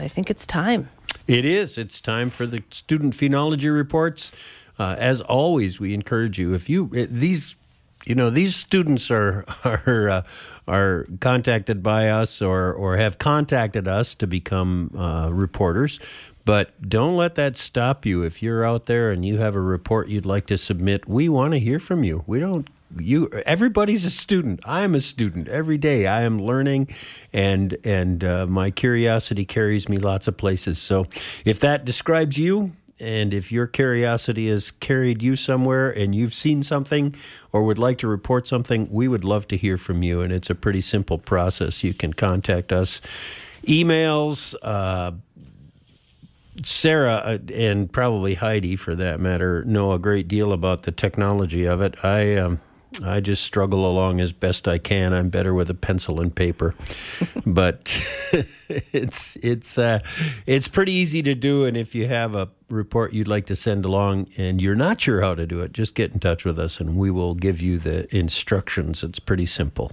but I think it's time. It is. It's time for the student phenology reports. Uh, as always, we encourage you if you these you know these students are are uh, are contacted by us or or have contacted us to become uh, reporters. But don't let that stop you. If you're out there and you have a report you'd like to submit, we want to hear from you. We don't you everybody's a student. I am a student every day. I am learning, and and uh, my curiosity carries me lots of places. So, if that describes you, and if your curiosity has carried you somewhere and you've seen something or would like to report something, we would love to hear from you. And it's a pretty simple process. You can contact us, emails. Uh, Sarah uh, and probably Heidi, for that matter, know a great deal about the technology of it. I um, I just struggle along as best I can. I'm better with a pencil and paper, but it's it's uh, it's pretty easy to do. And if you have a report you'd like to send along and you're not sure how to do it, just get in touch with us and we will give you the instructions. It's pretty simple.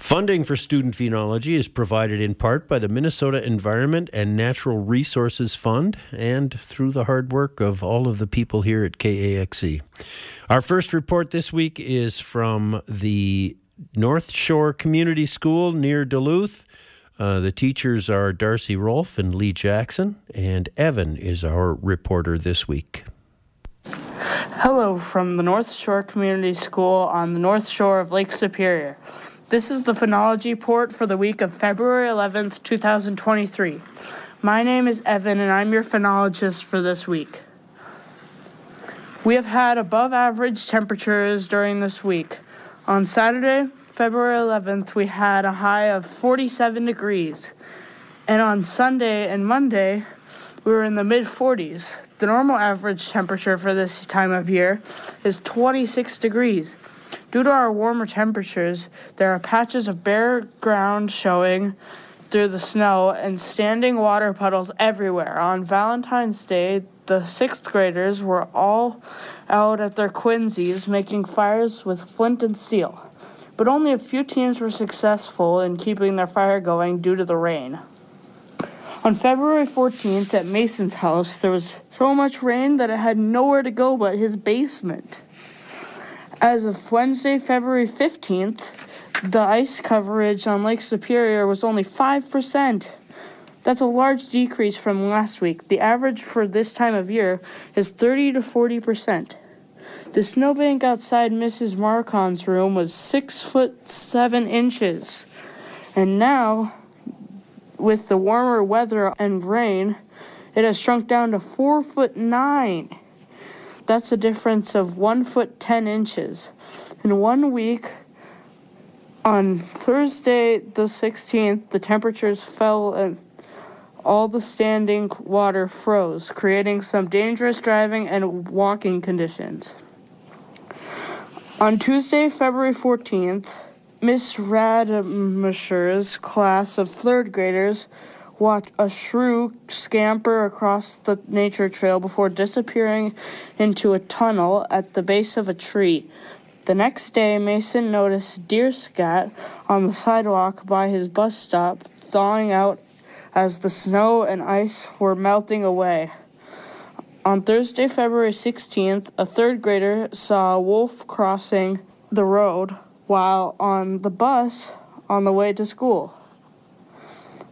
Funding for student phenology is provided in part by the Minnesota Environment and Natural Resources Fund and through the hard work of all of the people here at KAXE. Our first report this week is from the North Shore Community School near Duluth. Uh, the teachers are Darcy Rolfe and Lee Jackson, and Evan is our reporter this week. Hello from the North Shore Community School on the North Shore of Lake Superior. This is the phenology report for the week of February 11th, 2023. My name is Evan, and I'm your phenologist for this week. We have had above average temperatures during this week. On Saturday, February 11th, we had a high of 47 degrees. And on Sunday and Monday, we were in the mid 40s. The normal average temperature for this time of year is 26 degrees. Due to our warmer temperatures, there are patches of bare ground showing through the snow and standing water puddles everywhere. On Valentine's Day, the sixth graders were all out at their quinzhees making fires with flint and steel. But only a few teams were successful in keeping their fire going due to the rain. On February 14th at Mason's house, there was so much rain that it had nowhere to go but his basement. As of Wednesday, February 15th, the ice coverage on Lake Superior was only 5%. That's a large decrease from last week. The average for this time of year is 30 to 40 percent. The snowbank outside Mrs. Marcon's room was six foot seven inches, and now, with the warmer weather and rain, it has shrunk down to four foot nine. That's a difference of one foot ten inches. In one week, on Thursday the 16th, the temperatures fell and all the standing water froze, creating some dangerous driving and walking conditions. On Tuesday, February 14th, Miss Rademacher's class of third graders watched a shrew scamper across the nature trail before disappearing into a tunnel at the base of a tree. The next day, Mason noticed deer scat on the sidewalk by his bus stop, thawing out as the snow and ice were melting away. On Thursday, February 16th, a third grader saw a wolf crossing the road while on the bus on the way to school.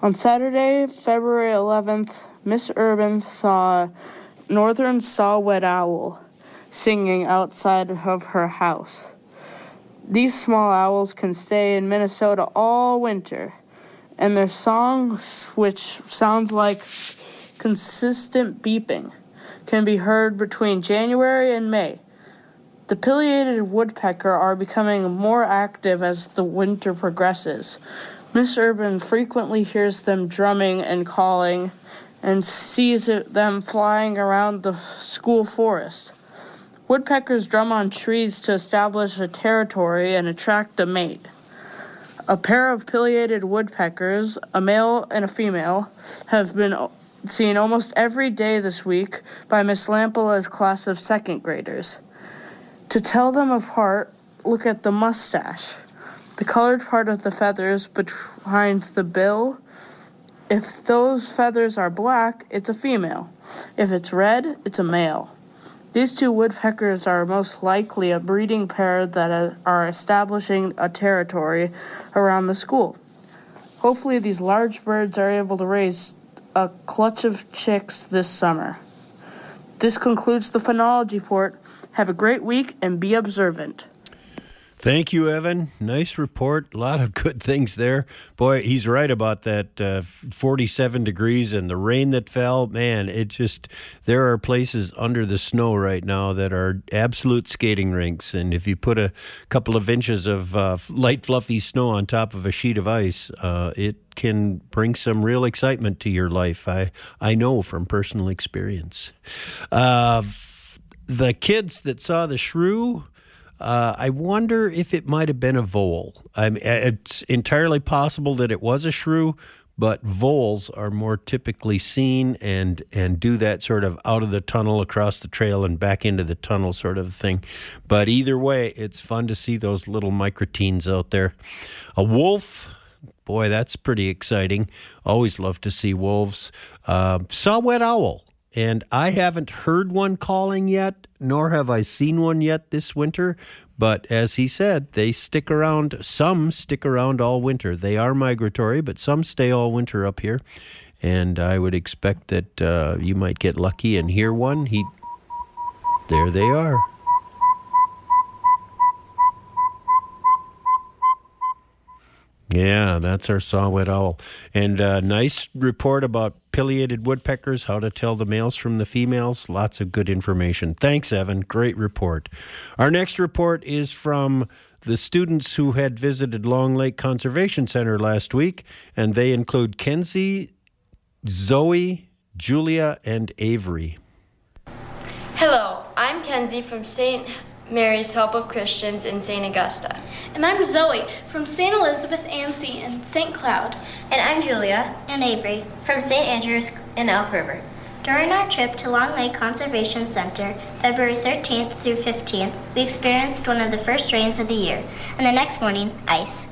On Saturday, February 11th, Miss Urban saw a northern saw-whet owl singing outside of her house. These small owls can stay in Minnesota all winter and their song, which sounds like consistent beeping, can be heard between January and May. The pileated woodpecker are becoming more active as the winter progresses. Miss Urban frequently hears them drumming and calling and sees them flying around the school forest. Woodpeckers drum on trees to establish a territory and attract a mate. A pair of pileated woodpeckers, a male and a female, have been seen almost every day this week by Miss Lampola's class of second graders. To tell them apart, look at the mustache. The colored part of the feathers behind the bill If those feathers are black, it's a female. If it's red, it's a male. These two woodpeckers are most likely a breeding pair that are establishing a territory around the school. Hopefully, these large birds are able to raise a clutch of chicks this summer. This concludes the phenology port. Have a great week and be observant. Thank you, Evan. Nice report. A lot of good things there. Boy, he's right about that uh, 47 degrees and the rain that fell. Man, it just, there are places under the snow right now that are absolute skating rinks. And if you put a couple of inches of uh, light, fluffy snow on top of a sheet of ice, uh, it can bring some real excitement to your life. I, I know from personal experience. Uh, the kids that saw the shrew, uh, I wonder if it might have been a vole. I mean, it's entirely possible that it was a shrew, but voles are more typically seen and and do that sort of out of the tunnel across the trail and back into the tunnel sort of thing. But either way, it's fun to see those little microtines out there. A wolf. Boy, that's pretty exciting. Always love to see wolves. Uh, saw-whet owl. And I haven't heard one calling yet, nor have I seen one yet this winter. But as he said, they stick around. Some stick around all winter. They are migratory, but some stay all winter up here. And I would expect that uh, you might get lucky and hear one. He, there they are. Yeah, that's our saw-whet owl. And uh, nice report about pileated woodpeckers, how to tell the males from the females. Lots of good information. Thanks, Evan. Great report. Our next report is from the students who had visited Long Lake Conservation Center last week, and they include Kenzie, Zoe, Julia, and Avery. Hello, I'm Kenzie from St. Mary's Help of Christians in St. Augusta. And I'm Zoe from St. Elizabeth Ansi in St. Cloud. And I'm Julia and Avery from St. Andrews in Elk River. During our trip to Long Lake Conservation Center, February 13th through 15th, we experienced one of the first rains of the year, and the next morning, ice.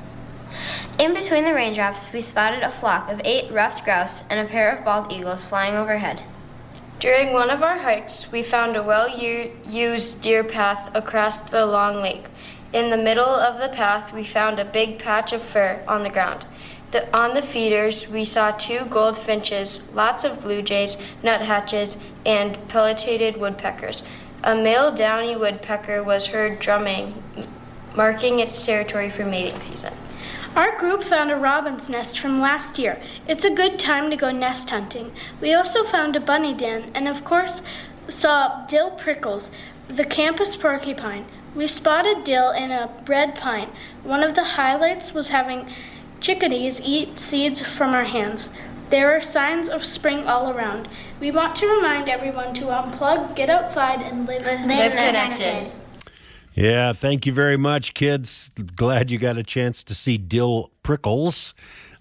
In between the raindrops, we spotted a flock of eight ruffed grouse and a pair of bald eagles flying overhead. During one of our hikes, we found a well used deer path across the long lake. In the middle of the path, we found a big patch of fur on the ground. The, on the feeders, we saw two goldfinches, lots of blue jays, nuthatches, and pileated woodpeckers. A male downy woodpecker was heard drumming, marking its territory for mating season. Our group found a robin's nest from last year. It's a good time to go nest hunting. We also found a bunny den and, of course, saw dill prickles, the campus porcupine. We spotted dill in a red pine. One of the highlights was having chickadees eat seeds from our hands. There are signs of spring all around. We want to remind everyone to unplug, get outside, and live, live, live connected. connected. Yeah, thank you very much, kids. Glad you got a chance to see Dill Prickles.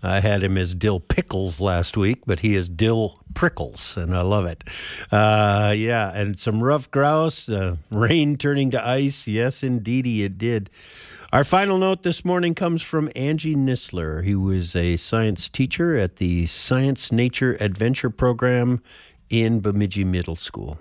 I had him as Dill Pickles last week, but he is Dill Prickles, and I love it. Uh, yeah, and some ruffed grouse, uh, rain turning to ice. Yes, indeedy, it did. Our final note this morning comes from Angie Nisler, who is a science teacher at the Science Nature Adventure Program in Bemidji Middle School.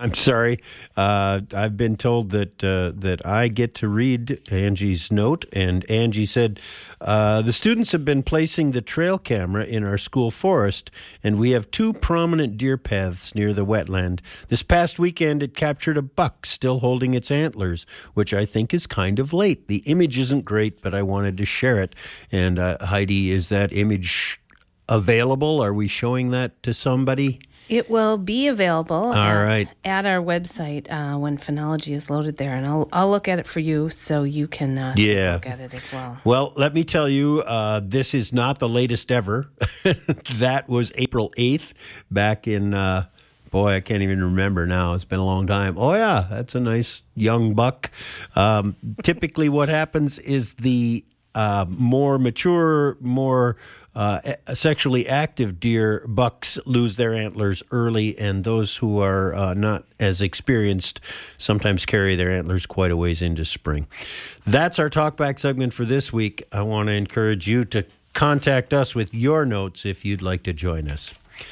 I'm sorry. Uh, I've been told that uh, that I get to read Angie's note, and Angie said uh, the students have been placing the trail camera in our school forest, and we have two prominent deer paths near the wetland. This past weekend, it captured a buck still holding its antlers, which I think is kind of late. The image isn't great, but I wanted to share it. And uh, Heidi, is that image available? Are we showing that to somebody? It will be available. All at, right. at, our website uh, when Phenology is loaded there, and I'll I'll look at it for you so you can uh, yeah. look at it as well. Well, let me tell you, uh, this is not the latest ever. that was April eighth, back in. Uh, boy, I can't even remember now. It's been a long time. Oh yeah, that's a nice young buck. Um, typically, what happens is the uh, more mature, more uh, sexually active deer bucks lose their antlers early, and those who are uh, not as experienced sometimes carry their antlers quite a ways into spring. That's our talkback segment for this week. I want to encourage you to contact us with your notes if you'd like to join us.